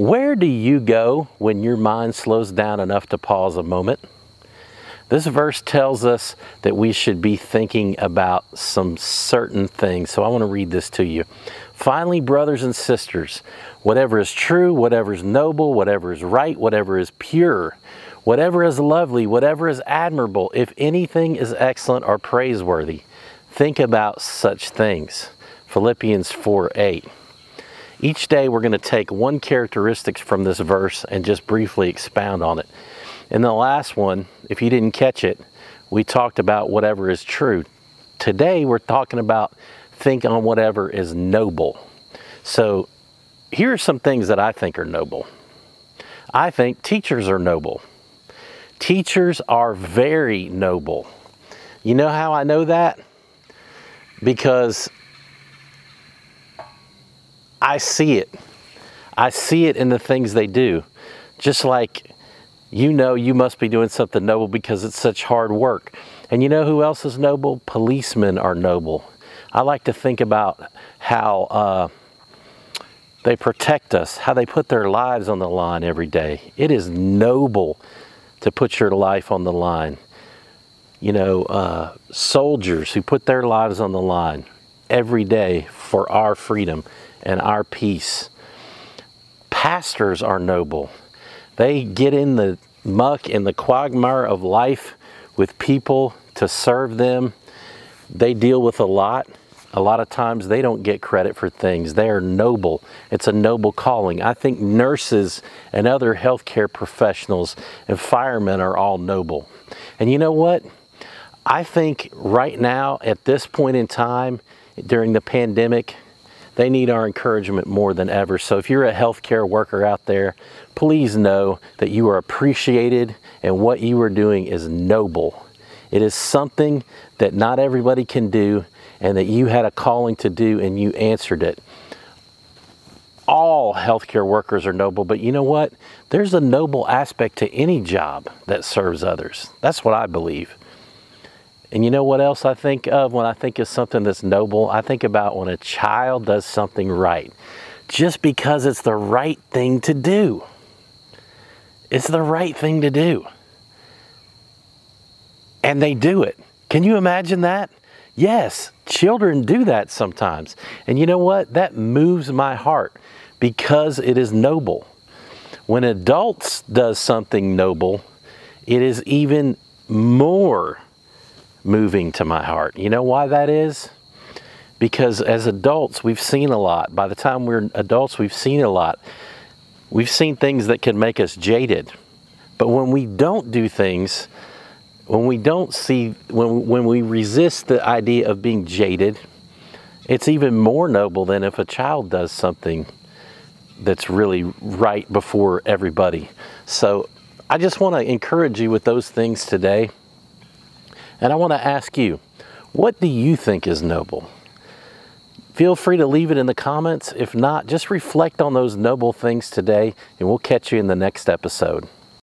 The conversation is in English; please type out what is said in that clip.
Where do you go when your mind slows down enough to pause a moment? This verse tells us that we should be thinking about some certain things. So I want to read this to you. Finally, brothers and sisters, whatever is true, whatever is noble, whatever is right, whatever is pure, whatever is lovely, whatever is admirable, if anything is excellent or praiseworthy, think about such things. Philippians 4 8. Each day we're going to take one characteristic from this verse and just briefly expound on it. In the last one, if you didn't catch it, we talked about whatever is true. Today we're talking about think on whatever is noble. So here are some things that I think are noble. I think teachers are noble. Teachers are very noble. You know how I know that? Because I see it. I see it in the things they do. Just like you know you must be doing something noble because it's such hard work. And you know who else is noble? Policemen are noble. I like to think about how uh, they protect us, how they put their lives on the line every day. It is noble to put your life on the line. You know, uh, soldiers who put their lives on the line every day for our freedom and our peace. Pastors are noble. They get in the muck and the quagmire of life with people to serve them. They deal with a lot. A lot of times they don't get credit for things. They are noble. It's a noble calling. I think nurses and other healthcare professionals and firemen are all noble. And you know what? I think right now, at this point in time, during the pandemic, they need our encouragement more than ever. So if you're a healthcare worker out there, please know that you are appreciated and what you are doing is noble. It is something that not everybody can do and that you had a calling to do and you answered it. All healthcare workers are noble, but you know what? There's a noble aspect to any job that serves others. That's what I believe. And you know what else I think of when I think of something that's noble? I think about when a child does something right, just because it's the right thing to do. It's the right thing to do. And they do it. Can you imagine that? Yes, children do that sometimes. And you know what? That moves my heart because it is noble. When adults does something noble, it is even more moving to my heart. You know why that is? Because as adults, we've seen a lot. By the time we're adults, we've seen a lot. We've seen things that can make us jaded. But when we don't do things, when we don't see, when, when we resist the idea of being jaded, it's even more noble than if a child does something that's really right before everybody. So I just want to encourage you with those things today. And I want to ask you, what do you think is noble? Feel free to leave it in the comments. If not, just reflect on those noble things today, and we'll catch you in the next episode.